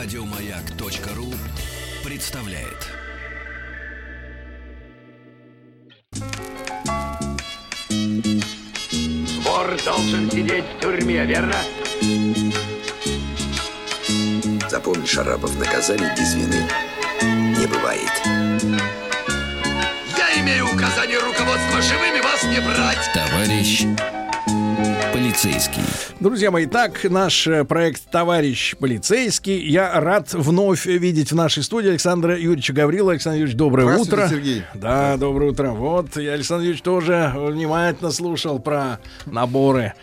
Радиомаяк.ру представляет. Вор должен сидеть в тюрьме, верно? Запомни, Шарапов, наказание без вины не бывает. Я имею указание руководства живыми вас не брать. Товарищ полицейский. Друзья мои, так наш э, проект «Товарищ полицейский». Я рад вновь видеть в нашей студии Александра Юрьевича Гаврила. Александр Юрьевич, доброе утро. Сергей. Да, доброе утро. Вот, я, Александр Юрьевич, тоже внимательно слушал про наборы,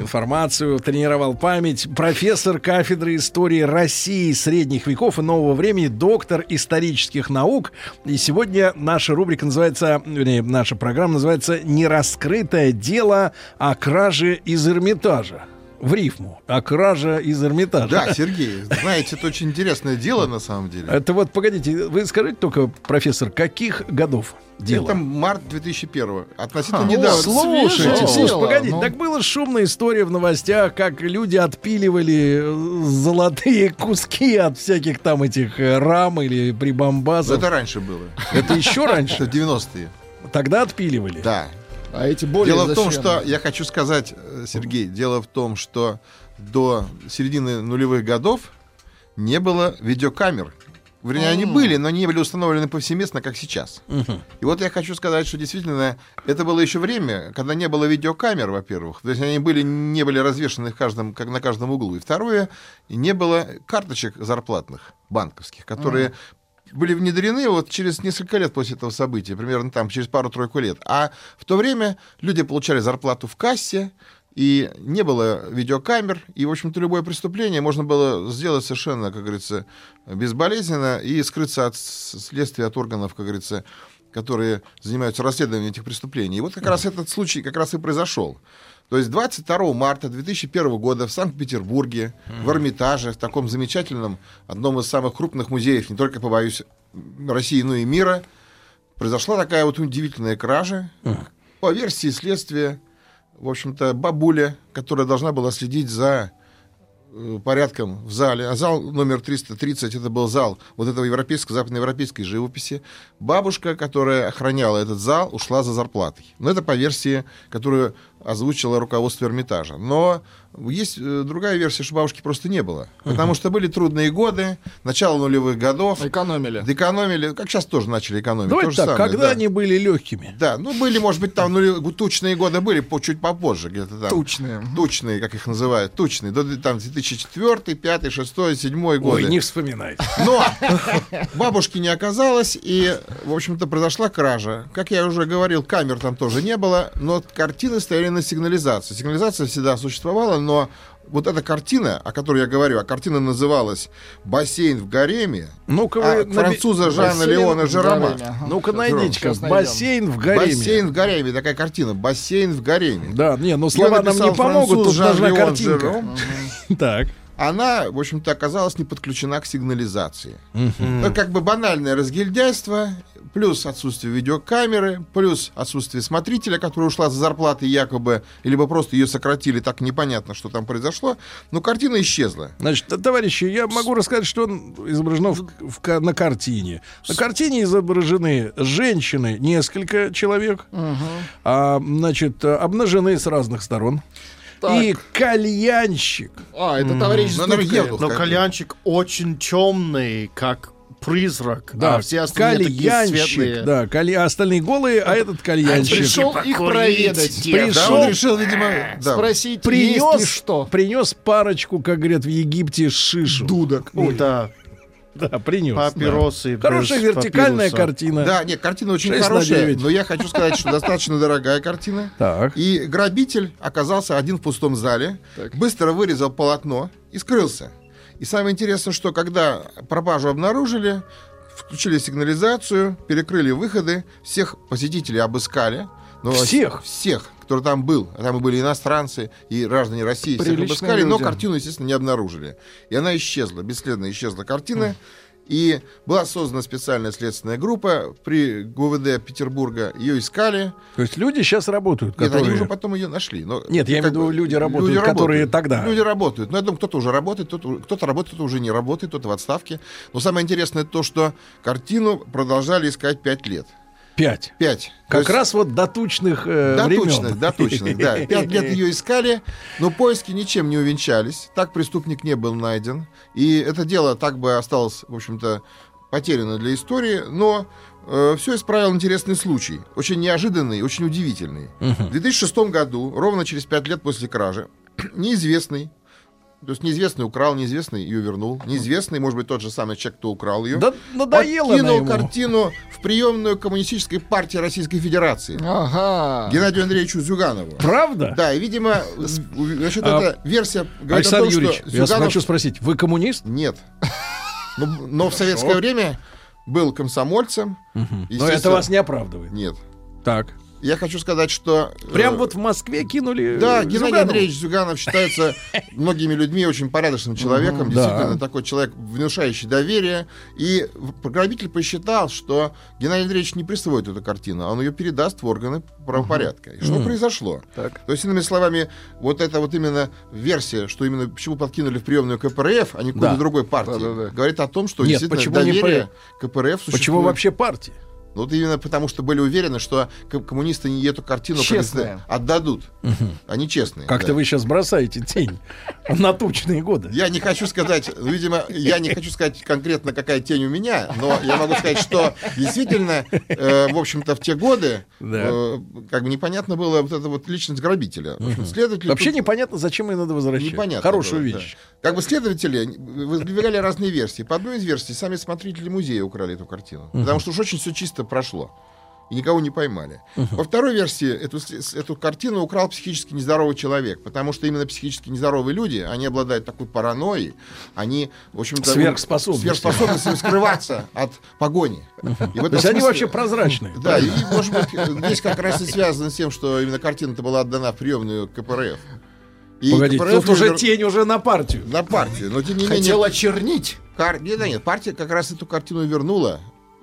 информацию, тренировал память. Профессор кафедры истории России средних веков и нового времени, доктор исторических наук. И сегодня наша рубрика называется, вернее, наша программа называется «Нераскрытое дело о краже из Эрмитажа». В рифму. О краже из Эрмитажа. Да, Сергей, знаете, это очень интересное дело на самом деле. Это вот, погодите, вы скажите только, профессор, каких годов дело? Это март 2001 Относительно О, недавно. слушайте, слушайте, погодите, ну. так была шумная история в новостях, как люди отпиливали э, золотые куски от всяких там этих э, рам или Но прибамбасов. Это раньше было. Это еще Это раньше? 90-е. Тогда отпиливали? Да. А эти более Дело в том, что я хочу сказать, э, Сергей, дело в том, что до середины нулевых годов не было видеокамер. Вернее, они были, но не были установлены повсеместно, как сейчас. И вот я хочу сказать, что действительно это было еще время, когда не было видеокамер, во-первых. То есть они были, не были развешаны в каждом, как на каждом углу. И второе, не было карточек зарплатных банковских, которые были внедрены вот через несколько лет после этого события, примерно там, через пару-тройку лет. А в то время люди получали зарплату в кассе, и не было видеокамер, и, в общем-то, любое преступление можно было сделать совершенно, как говорится, безболезненно и скрыться от следствия, от органов, как говорится, которые занимаются расследованием этих преступлений. И вот как раз этот случай как раз и произошел. То есть 22 марта 2001 года в Санкт-Петербурге, в Эрмитаже, в таком замечательном, одном из самых крупных музеев, не только, побоюсь, России, но и мира, произошла такая вот удивительная кража. По версии следствия, в общем-то, бабуля, которая должна была следить за э, порядком в зале, а зал номер 330, это был зал вот этого европейской, западноевропейской живописи. Бабушка, которая охраняла этот зал, ушла за зарплатой. Но это по версии, которую озвучило руководство Эрмитажа. Но есть э, другая версия, что бабушки просто не было. Потому что были трудные годы, начало нулевых годов. Экономили. Экономили, как сейчас тоже начали экономить. Давайте То так, самое, когда да. они были легкими? Да, ну были, может быть, там ну, тучные годы были, по, чуть попозже где-то там. Тучные. Тучные, как их называют, тучные. До там 2004, 5, 6, 7 годы. Ой, не вспоминайте. Но бабушки не оказалось, и, в общем-то, произошла кража. Как я уже говорил, камер там тоже не было, но картины стояли на сигнализации. Сигнализация всегда существовала, но вот эта картина, о которой я говорю, а картина называлась «Бассейн в гареме», Ну-ка а вы наби- француза Жана Бассейн Леона Жерома. ага. Ну-ка найдите-ка. Бассейн в гареме. «Бассейн в гареме», такая картина, «Бассейн в гареме». Да, не, ну Её слова нам не помогут, тут француз нужна картинка. Так. Она, в общем-то, оказалась не подключена к сигнализации. Ну, как бы банальное разгильдяйство, плюс отсутствие видеокамеры, плюс отсутствие смотрителя, которая ушла за зарплатой якобы, либо просто ее сократили, так непонятно, что там произошло. Но картина исчезла. Значит, товарищи, я могу рассказать, что изображено в- в на картине. На картине изображены женщины, несколько человек, а, значит, обнажены с разных сторон. Так. И кальянщик. А, это товарищ дудкой. Евдух. Но кальянчик очень темный, как призрак. Да, а все остальные такие кальянщик. светлые. Да, калья- а остальные голые, а этот кальянщик. Пришел их проведать. Да, Пришел, он решил, видимо, да. Спросить, есть ли принес, что. принес парочку, как говорят в Египте, шишу. Дудок. Ну да, Да, принес. папиросы. да. Хорошая вертикальная папируса. картина. Да, нет, картина очень хорошая, но я хочу сказать, что достаточно дорогая картина. Так. И грабитель оказался один в пустом зале, быстро вырезал полотно и скрылся. И самое интересное, что когда пропажу обнаружили, включили сигнализацию, перекрыли выходы, всех посетителей обыскали. Но Всех? Всех, кто там был. А Там и были иностранцы, и граждане России. Всех обыскали, но люди. картину, естественно, не обнаружили. И она исчезла, бесследно исчезла картина. И была создана специальная следственная группа при ГУВД Петербурга. Ее искали. То есть люди сейчас работают, Нет, которые... они уже потом ее нашли. Но, Нет, я имею в виду, люди работают, которые тогда. Люди работают. Но я думаю, кто-то уже работает, кто-то, кто-то работает, кто-то уже не работает, кто-то в отставке. Но самое интересное то, что картину продолжали искать пять лет. Пять. Пять. Как есть- раз вот до тучных э, до времен. тучных, до тучных, да. Пять лет ее искали, но поиски ничем не увенчались. Так преступник не был найден. И это дело так бы осталось, в общем-то, потеряно для истории, но все исправил интересный случай. Очень неожиданный, очень удивительный. В 2006 году, ровно через пять лет после кражи, неизвестный, то есть неизвестный украл, неизвестный ее вернул, неизвестный, может быть, тот же самый человек, кто украл ее, Да надоело подкинул ему. картину в приемную коммунистической партии Российской Федерации. Ага. Геннадию Андреевичу Зюганову. Правда? Да, и, видимо, у- значит, А, эта версия говорит о Александр том, Юрьевич, что я Зюганов... хочу спросить, вы коммунист? Нет. Но, но в советское время был комсомольцем. Но это вас не оправдывает. Нет. Так. Я хочу сказать, что... э, Прям вот в Москве кинули. Да, э, Геннадий. Андреевич Зюганов считается многими людьми очень порядочным человеком, действительно такой человек, внушающий доверие. И грабитель посчитал, что Геннадий Андреевич не присвоит эту картину, а он ее передаст в органы правопорядка. И что произошло? То есть, иными словами, вот эта вот именно версия, что именно почему подкинули в приемную КПРФ, а не какой-то другой партии, говорит о том, что Нет, действительно доверие КПРФ существует. Почему вообще партия? Ну, Вот именно потому, что были уверены, что ко- коммунисты не эту картину Честные. отдадут. Они честные. Как-то да. вы сейчас бросаете тень на тучные годы. Я не хочу сказать, видимо, я не хочу сказать конкретно, какая тень у меня, но я могу сказать, что действительно, э, в общем-то, в те годы, Да. э, как бы непонятно было вот эта вот личность грабителя. Общем, следователи Вообще тут- непонятно, зачем ее надо возвращать. Непонятно. Хорошую было, вещь. да. Как бы следователи выдвигали разные версии. По одной из версий сами смотрители музея украли эту картину. Потому что уж очень все чисто прошло. И никого не поймали. По второй версии, эту, эту картину украл психически нездоровый человек. Потому что именно психически нездоровые люди, они обладают такой паранойей, они, в общем-то... Сверхспособностью. Сверхспособностью скрываться от погони. И в То есть они вообще прозрачные. да, и, может быть, здесь как раз и связано с тем, что именно картина-то была отдана в приемную КПРФ. И Погодите, КПРФ тут уже тень уже на партию. на партию, но тем не менее... Хотел очернить. Кар... Нет, нет, партия как раз эту картину вернула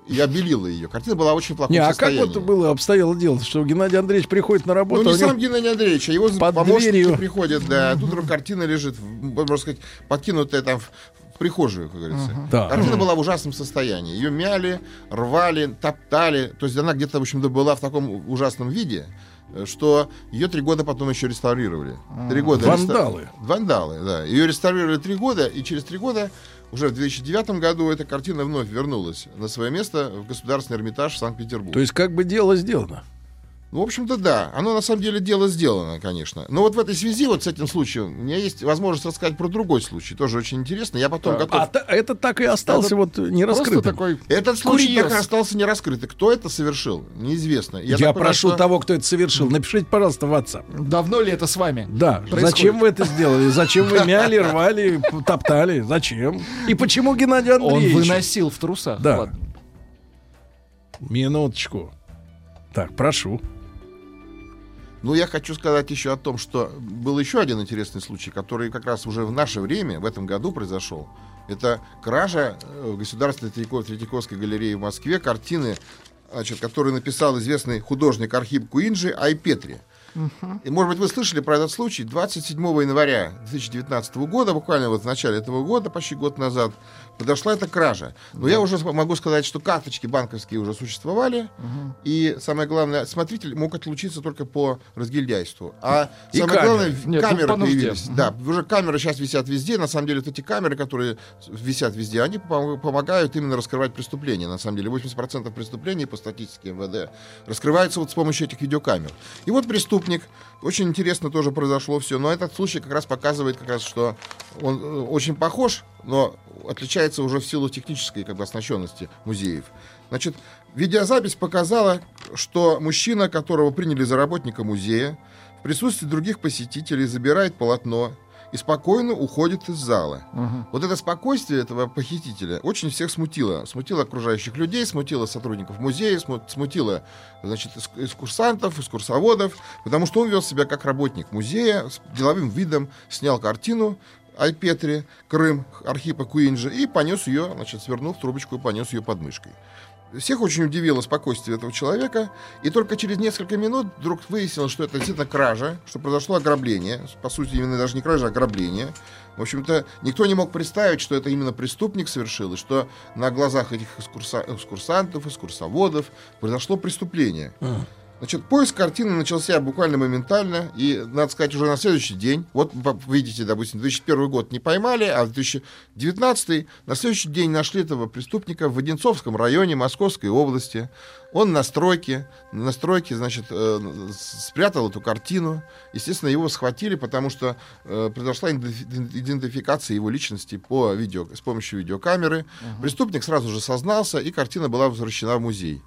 и обелила ее. Картина была очень в плохом Не, а как вот было обстояло дело, что Геннадий Андреевич приходит на работу, Ну, не а него- сам Геннадий Андреевич, а его под помощники дверью. приходят, да. а Тут вдруг картина лежит, можно сказать, подкинутая там в, прихожую, как говорится. Да. Картина была в ужасном состоянии. Ее мяли, рвали, топтали. То есть она где-то, в общем-то, была в таком ужасном виде, э, что ее три года потом еще реставрировали. Три года. Вандалы. реста- Вандалы, да. Ее реставрировали три года, и через три года, уже в 2009 году, эта картина вновь вернулась на свое место в Государственный Эрмитаж в Санкт-Петербург. То есть как бы дело сделано. Ну, в общем-то, да. Оно на самом деле дело сделано, конечно. Но вот в этой связи, вот с этим случаем, у меня есть возможность рассказать про другой случай. Тоже очень интересно. Я потом готов. А это так и остался Это вот не раскрытым. такой... Этот случай Курьез. так и остался не раскрытый. Кто это совершил, неизвестно. Я, так понимаю, прошу что- того, кто это совершил, напишите, пожалуйста, в WhatsApp. Давно ли это с вами? Да, происходит? зачем вы это сделали? Зачем вы мяли, рвали, топтали? Зачем? И почему Геннадий Он Андреевич? выносил в трусах. Да. Ладно. Минуточку. Так, прошу. Ну, я хочу сказать еще о том, что был еще один интересный случай, который как раз уже в наше время, в этом году произошел. Это кража э, в Государственной Третьяко- Третьяковской галерее в Москве картины, значит, которую написал известный художник Архип Куинджи Айпетри. И, может быть, вы слышали про этот случай. 27 января 2019 года, буквально вот в начале этого года, почти год назад, подошла эта кража. Но я уже могу сказать, что карточки банковские уже существовали. И самое главное, смотритель мог отлучиться только по разгильдяйству. А И самое камеры. главное, Нет, ну, камеры появились. Да, уже камеры сейчас висят везде. На самом деле, вот эти камеры, которые висят везде, они пом- помогают именно раскрывать преступления. На самом деле, 80% преступлений по статистике МВД раскрываются вот с помощью этих видеокамер. И вот преступник, очень интересно тоже произошло все, но этот случай как раз показывает, как раз, что он э, очень похож, но отличается уже в силу технической как бы, оснащенности музеев. Значит, видеозапись показала, что мужчина, которого приняли за работника музея, в присутствии других посетителей забирает полотно и спокойно уходит из зала. Вот это спокойствие этого похитителя очень всех смутило. Смутило окружающих людей, смутило сотрудников музея, сму- смутило значит, экскурсантов, экскурсоводов, потому что он вел себя как работник музея, с деловым видом, снял картину, Айпетри, Крым, Архипа Куинджи, и понес ее, значит, свернув трубочку и понес ее под мышкой. Всех очень удивило спокойствие этого человека, и только через несколько минут вдруг выяснилось, что это действительно кража, что произошло ограбление, по сути, именно даже не кража, а ограбление. В общем-то, никто не мог представить, что это именно преступник совершил, и что на глазах этих экскурса- экскурсантов, экскурсоводов произошло преступление. Значит, поиск картины начался буквально моментально, и, надо сказать, уже на следующий день, вот видите, допустим, 2001 год не поймали, а в 2019 на следующий день нашли этого преступника в Одинцовском районе Московской области. Он на стройке, на стройке, значит, э, спрятал эту картину. Естественно, его схватили, потому что э, произошла идентифи- идентификация его личности по видео, с помощью видеокамеры. Преступник сразу же сознался, и картина была возвращена в музей.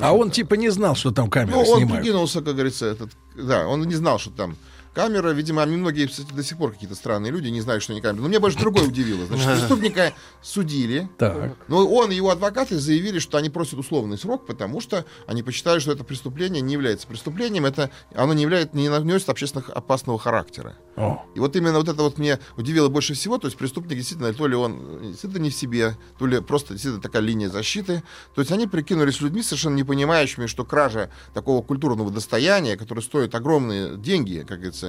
А он типа не знал, что там камеры Ну, он снимают. прикинулся, как говорится, этот, да, он не знал, что там камера. Видимо, многие, кстати, до сих пор какие-то странные люди не знают, что они камеры. Но мне больше другое удивило. Значит, преступника судили. Так. Но он и его адвокаты заявили, что они просят условный срок, потому что они посчитали, что это преступление не является преступлением, это оно не является, не носит общественно опасного характера. О. И вот именно вот это вот мне удивило больше всего, то есть преступник действительно, то ли он действительно не в себе, то ли просто действительно такая линия защиты. То есть они прикинулись людьми, совершенно не понимающими, что кража такого культурного достояния, которое стоит огромные деньги, как говорится,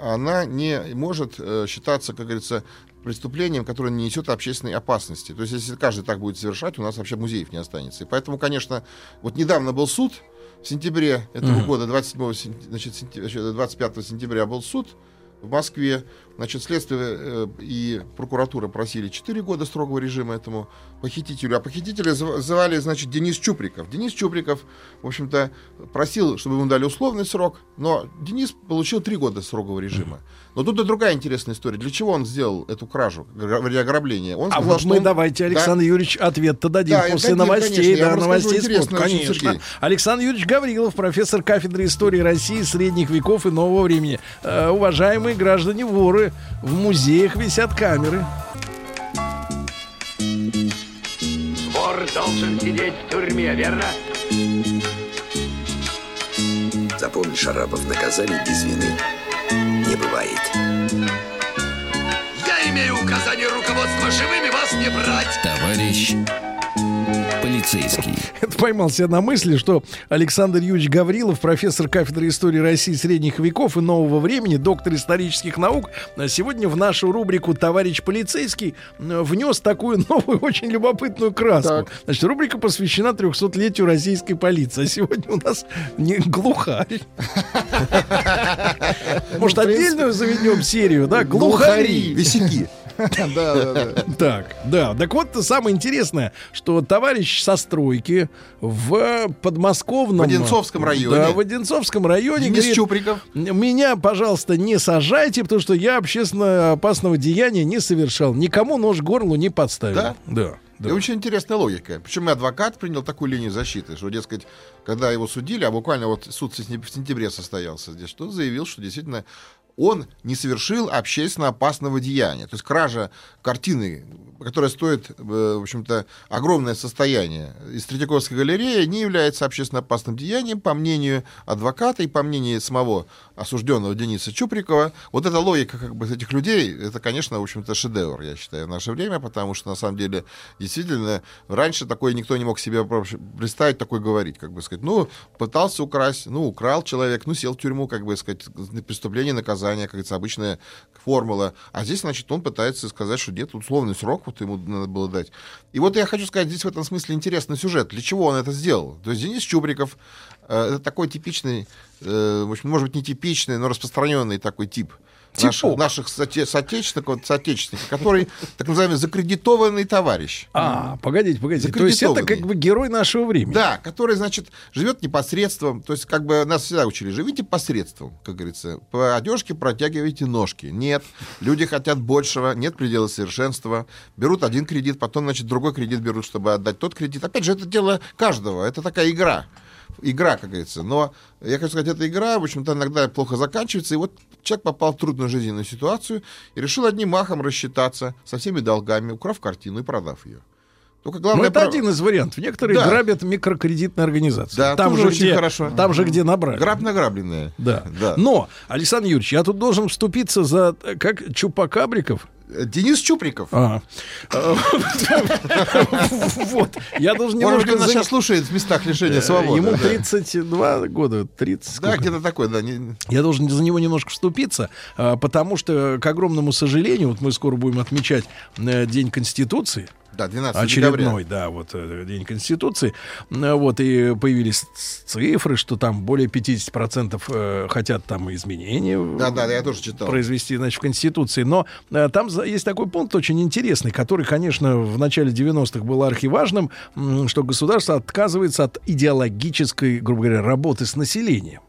она не может э, считаться, как говорится, преступлением, которое не несет общественной опасности. То есть, если каждый так будет совершать, у нас вообще музеев не останется. И поэтому, конечно, вот недавно был суд, в сентябре этого года, 27 сен- значит, сентя- 25 сентября был суд в Москве. Значит, следствие э, и прокуратура просили 4 года строгого режима этому похитителю. А похитителя зв- звали, значит, Денис Чуприков. Денис Чуприков, в общем-то, просил, чтобы ему дали условный срок, но Денис получил 3 года строгого режима. Но тут и другая интересная история. Для чего он сделал эту кражу, ограбление? Он А сказал, вот что мы он- давайте, Да. Александр Юрьевич, ответ-то дадим Да, после дадим, новостей, конечно, да, новостей очень, конечно. Сергей. Александр Юрьевич Гаврилов, профессор кафедры истории России, средних веков и нового времени. Э, уважаемые граждане воры, в музеях висят камеры. Вор должен сидеть в тюрьме, верно? Запомни, Шарапов, наказание без вины не бывает. Я имею указание руководства живыми вас не брать. Товарищ полицейский. Это поймал себя на мысли, что Александр Юрьевич Гаврилов, профессор кафедры истории России средних веков и нового времени, доктор исторических наук, э, сегодня в нашу рубрику «Товарищ полицейский» внес такую новую, очень любопытную краску. Так. Значит, рубрика посвящена 300-летию российской полиции. А сегодня у нас не глухарь. Может, отдельную заведем серию, да? Глухари. Висяки. Так, да. Так вот, самое интересное, что товарищ со стройки в подмосковном... В Одинцовском районе. Да, в Одинцовском районе. Денис Чуприков. Меня, пожалуйста, не сажайте, потому что я общественно опасного деяния не совершал. Никому нож горлу не подставил. Да? Да. да. И очень интересная логика. Причем и адвокат принял такую линию защиты, что, дескать, когда его судили, а буквально вот суд в сентя- в сентябре состоялся здесь, что заявил, что действительно он не совершил общественно опасного деяния. То есть кража картины, которая стоит, э, в общем-то, огромное состояние из Третьяковской галереи, не является общественно опасным деянием, по мнению адвоката и по мнению самого осужденного Дениса Чуприкова. Вот эта логика как бы этих людей, это, конечно, в общем-то, шедевр, я считаю, в наше время, потому что, на самом деле, действительно, раньше такое никто не мог себе представить, такое говорить, как бы сказать, ну, пытался украсть, ну, украл человек, ну, сел в тюрьму, как бы сказать, преступление, наказание, как говорится, обычная формула. А здесь, значит, он пытается сказать, что нет, условный срок вот ему надо было дать. И вот я хочу сказать, здесь в этом смысле интересный сюжет. Для чего он это сделал? То есть Денис Чубриков, э, это такой типичный, э, в общем, может быть, не типичный, но распространенный такой тип наших, наших соте- соотечественников, соотечественников, который, так называемый, закредитованный товарищ. А, погодите, погодите. То есть это как бы герой нашего времени. Да, который, значит, живет непосредством. То есть, как бы нас всегда учили, живите посредством, как говорится. По одежке протягивайте ножки. Нет, люди хотят большего, нет предела совершенства. Берут один кредит, потом, значит, другой кредит берут, чтобы отдать тот кредит. Опять же, это дело каждого, это такая игра. Игра, как говорится. Но, я хочу сказать, эта игра, в общем-то, иногда плохо заканчивается. И вот человек попал в трудную жизненную ситуацию и решил одним махом рассчитаться со всеми долгами, украв картину и продав ее. Только Ну, главное... это про- один из вариантов. Некоторые Да. грабят микрокредитные организации. Да, там же, очень где, хорошо. Там же, где набрали. Граб награбленное. Да. да. Но, Александр Юрьевич, я тут должен вступиться за, э, как Чупакабриков, Денис Чуприков. Вот. Я должен немножко он сейчас слушает в местах лишения Э, свободы. Ему да. 32 года, 30. Да, где-то такой, да. Я должен за него немножко вступиться, а, потому что, к огромному сожалению, вот мы скоро будем отмечать э, День Конституции, Да, 12 очередной, декабря. да, вот э, День Конституции, Э, вот, и появились цифры, что там более 50% э, хотят там изменения Да, да, я тоже читал. произвести, значит, в Конституции. Но э, там есть такой пункт очень интересный, который, конечно, в начале 90-х был архиважным, что государство отказывается от идеологической, грубо говоря, работы с населением.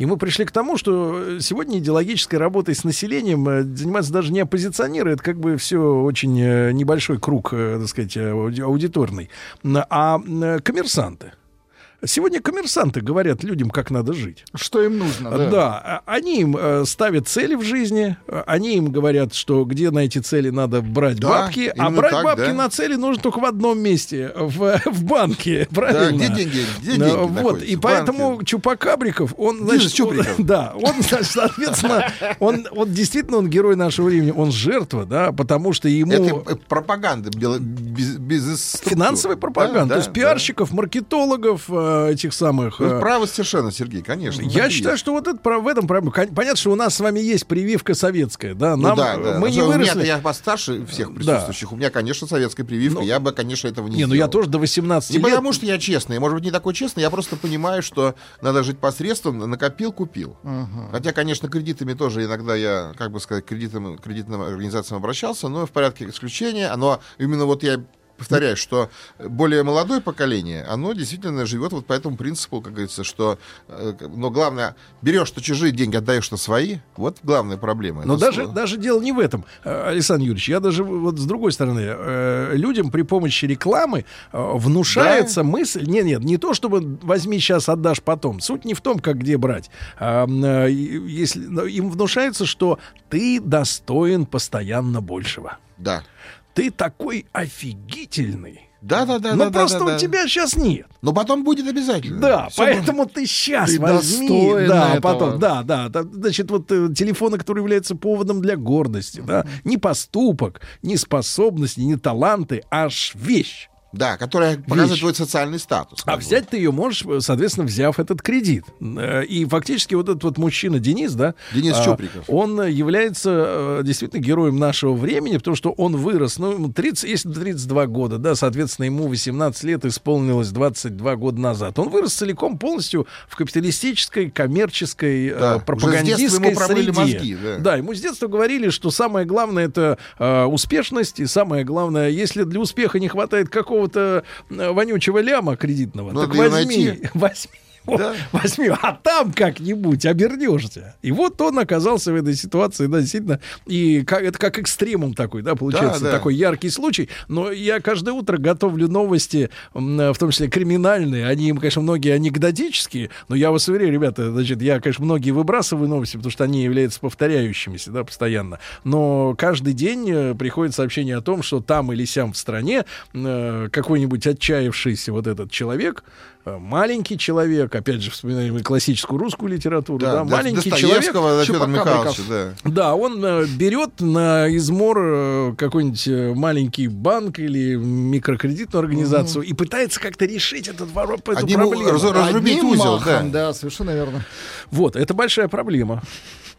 И мы пришли к тому, что сегодня идеологической работой с населением э, занимаются даже не оппозиционеры, это как бы все очень э, небольшой круг, э, так сказать, э, ауди- аудиторный, а э, коммерсанты. Сегодня коммерсанты говорят людям, как надо жить. Что им нужно? Да, Да. а- они им э, ставят цели в жизни, э, они им говорят, что где на эти цели надо брать Да, бабки, а брать так, бабки да. на цели нужно только в одном месте, в, в банке, Да, правильно? где деньги? Где Э, деньги Вот, находятся? и поэтому банке. Чупакабриков, он, значит, Чуприков. он- да, он, значит, соответственно, он, он действительно он герой нашего времени, он жертва, да, потому что ему Это э, пропаганда без, без финансовая пропаганда, то есть пиарщиков, маркетологов э, этих самых. Вы э, правы совершенно, Сергей, конечно. Я и считаю, есть. что вот это в этом проблема. Понятно, что у нас с вами есть прививка советская, да. Ну Нам, да, э, да. Мы не У меня-то выросли. я постарше всех Да. присутствующих. У меня, конечно, советская прививка. Ну, я бы, конечно, этого не Не, ну сделал. я тоже до 18 Не лет. потому, что я честный, может быть, не такой честный, я просто понимаю, что надо жить посредством, накопил, купил. Хотя, конечно, кредитами тоже иногда я, как бы сказать, кредитам, кредитным организациям обращался, но в порядке исключения. Но именно вот я повторяю, что более молодое поколение, оно действительно живет вот по этому принципу, как говорится, что, э, но главное, берешь что чужие деньги, отдаешь на свои, вот главная проблема. Но Это даже, слово. даже дело не в этом, э, Александр Юрьевич. Я даже вот с другой стороны, э, людям при помощи рекламы внушается мысль. Нет, нет, не то, чтобы возьми сейчас, отдашь потом. Суть не в том, как где брать. Если, им внушается, что ты достоин постоянно большего. Да. Ты такой офигительный. Да, да, да. Но да, да, просто да, у да. тебя сейчас нет. Но потом будет обязательно. Да, Всё поэтому ты сейчас Ты возьми. Да, этого. потом, да, да, да. Значит, вот э, телефоны, которые являются поводом для гордости, да, не поступок, не способность, не таланты, аж вещь. Да, которая показывает твой социальный статус. А как бы. взять ты ее можешь, соответственно, взяв этот кредит. Э, И фактически вот этот вот мужчина Денис, да, Денис а, Чуприков. он является э, действительно героем нашего времени, потому что он вырос, ну, ему 30, если 32 года, да, соответственно, ему 18 лет исполнилось 22 года назад. Он вырос целиком полностью в капиталистической, коммерческой, Да, э, с пропагандистской среде. мозги, да. да, ему с детства говорили, что самое главное это э, успешность, и самое главное, если для успеха не хватает какого-то э, вонючего ляма кредитного, Надо так возьми, найти. возьми. Да. Возьми, а там как-нибудь обернешься. И вот он оказался в этой ситуации, да, действительно. И как, это как экстремум такой, да, получается, Да, да. такой яркий случай. Но я каждое утро готовлю новости, в том числе криминальные. Они, конечно, многие анекдотические, но я вас уверяю, ребята, значит, я, конечно, многие выбрасываю новости, потому что они являются повторяющимися, да, постоянно. Но каждый день э, приходит сообщение о том, что там или сям в стране э, какой-нибудь отчаявшийся вот этот человек, э, маленький человек, опять же, вспоминаем и классическую русскую литературу, да, Да, маленький человек, да, да. он э, берет на измор э, какой-нибудь э, маленький банк или микрокредитную организацию и пытается как-то решить этот воро- эту Одним проблему. раз- разрубить Одним узел, махом, да. да, совершенно верно. Вот, это большая проблема.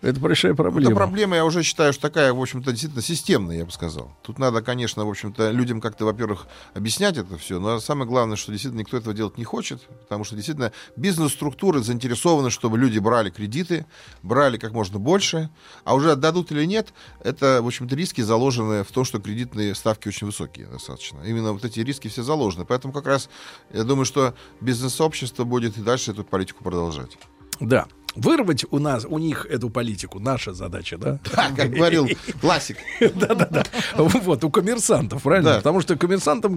Это большая проблема. Эта проблема, я уже считаю, что такая, в общем-то, действительно системная, я бы сказал. Тут надо, конечно, в общем-то, людям как-то, во-первых, объяснять это все, но самое главное, что действительно никто этого делать не хочет, потому что действительно бизнес-структуры заинтересованы, чтобы люди брали кредиты, брали как можно больше, а уже отдадут или нет, это, в общем-то, риски заложены в том, что кредитные ставки очень высокие достаточно. Именно вот эти риски все заложены. Поэтому как раз я думаю, что бизнес-сообщество будет и дальше эту политику продолжать. Да. Вырвать у нас, у них эту политику, наша задача, да? Да, как говорил классик. Да-да-да. Вот, у коммерсантов, правильно? Да. Потому что коммерсантам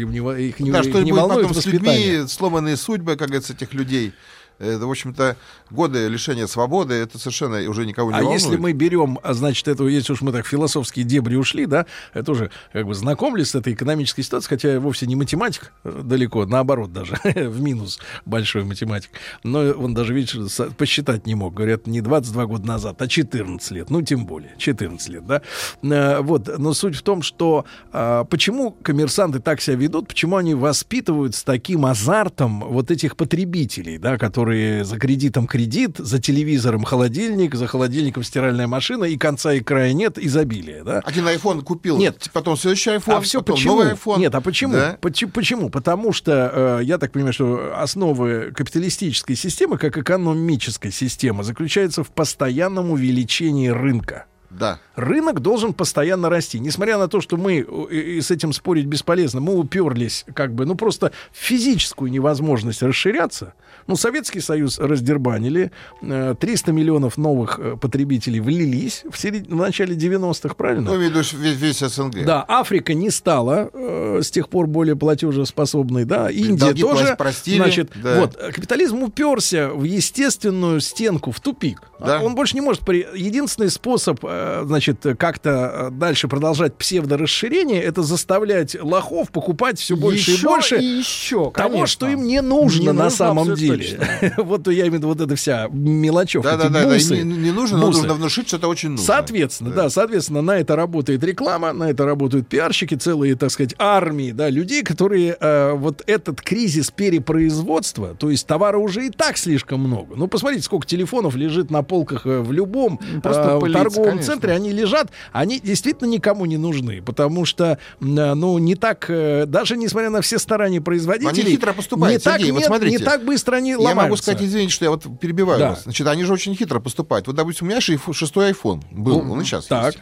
им не во- их не, Да, их что волнует потом с людьми, сломанные судьбы, как говорится, этих людей. Это, в общем-то, годы лишения свободы, это совершенно уже никого не А волнует. если мы берем, а, значит, эту, если уж мы так философские дебри ушли, да, это уже как бы знакомились с этой экономической ситуацией, хотя я вовсе не математик, э, далеко, наоборот даже, в минус большой математик. Но он даже, видишь, посчитать не мог. Говорят, не 22 года назад, а 14 лет. Ну, тем более, 14 лет, да. Э, Вот, но суть в том, что а, почему коммерсанты так себя ведут, почему они воспитывают с таким азартом вот этих потребителей, да, которые за кредитом кредит, за телевизором холодильник, за холодильником стиральная машина, и конца и края нет, изобилия, да. Один iPhone купил, Нет. потом следующий iPhone, А все потом почему? новый iPhone. Нет, а почему? Да. Почему? Почему? Потому что э, я так понимаю, что основы капиталистической системы, как экономической системы, заключается в постоянном увеличении рынка. Да. Рынок должен постоянно расти. Несмотря на то, что мы, э, и с этим спорить бесполезно, мы уперлись как бы, ну просто в физическую невозможность расширяться. Ну, Советский Союз раздербанили, э, 300 миллионов новых э, потребителей влились в, серед- в начале 90-х, правильно? Ну, имею в виду весь, весь СНГ. Да, Африка не стала э, с тех пор более платежеспособной, да, Индия Долги тоже. простили, значит, да. вот э, капитализм уперся в естественную стенку, в тупик. Да. Он больше не может. при- Единственный способ, э, значит, как-то э, дальше продолжать псевдорасширение, это заставлять лохов покупать все больше Еще и больше. и еще, Того, конечно. что им не нужно Не на нужно самом деле. вот я имею в виду вот эта вся мелочевка. Да, да, да, да, не, не нужно, но бусы. нужно внушить, что это очень нужно. Соответственно, да. соответственно, на это работает реклама, на это работают пиарщики, целые, так сказать, армии, да, людей, которые э, вот этот кризис перепроизводства, то есть товара уже и так слишком много. Ну, посмотрите, сколько телефонов лежит на полках э, в любом просто э, пылится, торговом конечно. Центре, они лежат, они действительно никому не нужны, потому что, э, ну, не так, э, даже несмотря на все старания производителей, Они хитро поступают, не так, вот смотрите. не так быстро они Я ломаются. могу сказать, извините, что я вот перебиваю Да. вас. Значит, они же очень хитро поступают. Вот, допустим, у меня шестой iPhone был, он и сейчас так. есть.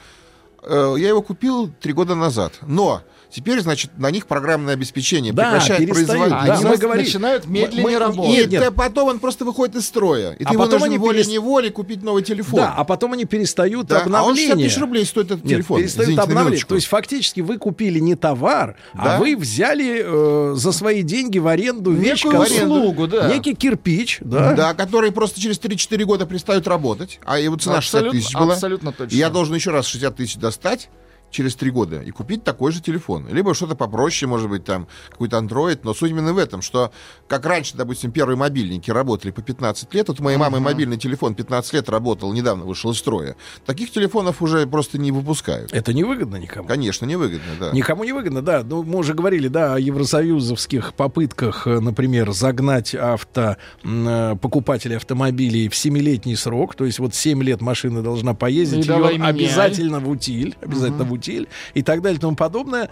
Э, Я его купил три года назад. Но теперь, значит, на них программное обеспечение Да, прекращает производить. да, Они мы начинают медленнее Мы- работать. Нет, Нет. да потом он просто выходит из строя. И А ты потом они волей-неволей купить новый телефон. Да, а потом они перестают Да, а он 60 обновление. тысяч рублей стоит этот Нет, телефон. перестают Извините, обновлять. То есть фактически вы купили не товар, Да. а вы взяли э, за свои деньги в аренду вещь, Некую услугу, да. некий кирпич, да. Да, которые просто через 3-4 года перестают работать, а его цена 60 Абсолютно- тысяч была. абсолютно точно. И я должен еще раз 60 тысяч достать через 3 года и купить такой же телефон. Либо что-то попроще, может быть, там какой-то Android. Но суть именно в этом, что как раньше, допустим, первые мобильники работали по 15 лет, вот у моей мамы мобильный телефон 15 лет работал, недавно вышел из строя. Таких телефонов уже просто не выпускают. Это невыгодно никому. Конечно, невыгодно, да. Никому не выгодно, да. Ну, мы уже говорили, да, о евросоюзовских попытках, э, например, загнать авто, э, покупателей автомобилей в семилетний срок. То есть вот 7 лет машина должна поездить, И давай ее обязательно в утиль, обязательно в утиль и так далее и тому подобное.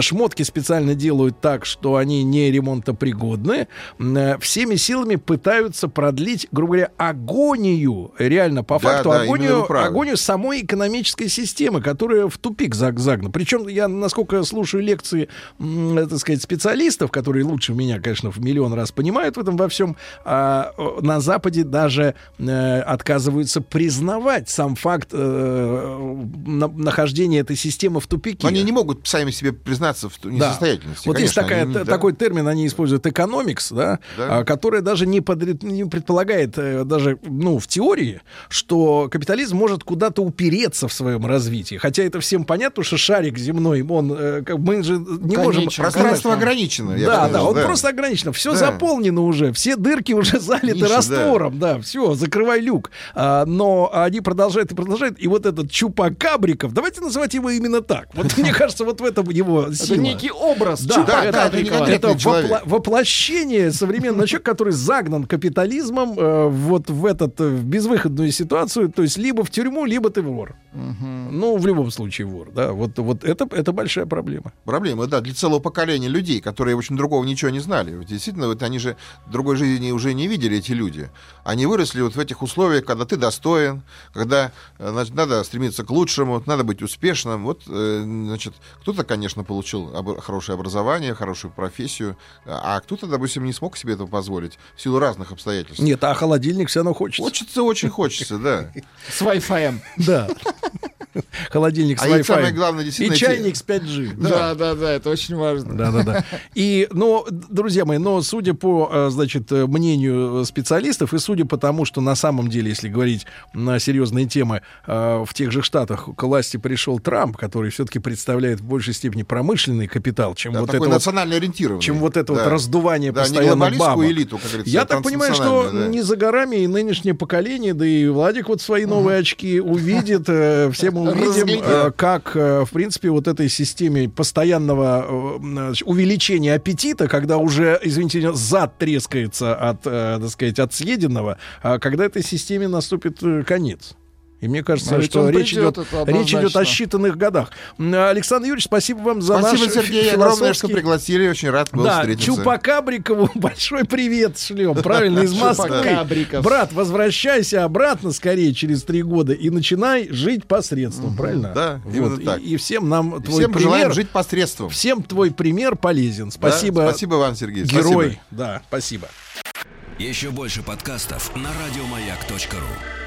Шмотки специально делают так, что они не ремонтопригодны. Э, Всеми силами пытаются продлить, грубо говоря, агонию, реально по Да, факту да, агонию, агонию самой экономической системы, которая в тупик заг- загнана. Причем я, насколько слушаю лекции, э, так сказать, специалистов, которые лучше меня, конечно, в миллион раз понимают в этом во всем, а, э, на Западе даже э, отказываются признавать сам факт э, на- нахождения этой системы в тупике. Но они не могут сами себе признаться в ту- Да. несостоятельности. Вот есть Конечно, такая, они т- да. такой термин, они используют экономикс, да, Да. а, которая даже не, подред- не предполагает э, даже ну, в теории, что капитализм может куда-то упереться в своем развитии. Хотя это всем понятно, что шарик земной, он, э, мы же не можем... Конечно. Пространство Конечно. ограничено. Да, да, сказал, он просто ограничено. Все Да. заполнено уже, все дырки уже залиты Ниши, да. раствором, да, все, закрывай люк. А, но они продолжают и продолжают. И вот этот Чупакабриков, давайте называть его именно так. Вот мне кажется, вот в этом его Это сила. некий образ Да, да, да, это воплощение современного человека, который загнан капитализмом э, вот в этот э, в безвыходную ситуацию, то есть либо в тюрьму, либо ты вор. Ну, в любом случае вор, да. Вот, вот это, это большая проблема. Проблема, да, для целого поколения людей, которые, в общем, другого ничего не знали. Действительно, вот они же другой жизни уже не видели, эти люди. Они выросли вот в этих условиях, когда ты достоин, когда э, значит, надо стремиться к лучшему, надо быть успешным. Вот, э, значит, кто-то, конечно, получил об- хорошее образование, хорошую профессию, а кто-то, допустим, не смог себе этого позволить в силу разных обстоятельств. Нет, а холодильник все равно хочется. Хочется, очень хочется, да. С Wi-Fi. Да. холодильник с А и самое Wi-Fi. главное, И действительно, чайник с 5G. Да, да, да, это очень важно. Да, да, да. И, ну, д- друзья мои, но судя по, э, значит, э, мнению специалистов и судя по тому, что на самом деле, если говорить на серьезные темы, э, в тех же штатах к власти пришел Трамп, который все-таки представляет в большей степени промышленный капитал, чем Да, вот такой это вот национально ориентированный. чем вот это вот Да. раздувание Да, постоянно бабок. элиту, как говорится, Я так понимаю, что да. не за горами и нынешнее поколение, да и Владик вот свои новые очки увидит, э, все мы увидим, э, как, э, в принципе, вот этой системе постоянного э, увеличения аппетита, когда уже, извините, зад трескается от, так сказать, от съеденного, а когда этой системе наступит конец. И мне кажется, А ведь что речь придет, идет, речь идет о считанных годах. Александр Юрьевич, спасибо вам за Спасибо, наш Сергей, фи- огромное, что философский- пригласили. Очень рад был да, встретиться. Чупакабрикову большой привет шлем, правильно, из Москвы. Чупакабриков. Брат, возвращайся обратно скорее через три года и начинай жить посредством, правильно? Да, Вот, и- так. И, всем нам И твой Всем пожелаем пример, жить посредством. всем твой пример полезен. Да? Спасибо, Спасибо вам, Сергей. герой. Спасибо. Да, спасибо. Еще больше подкастов на радиомаяк.ру.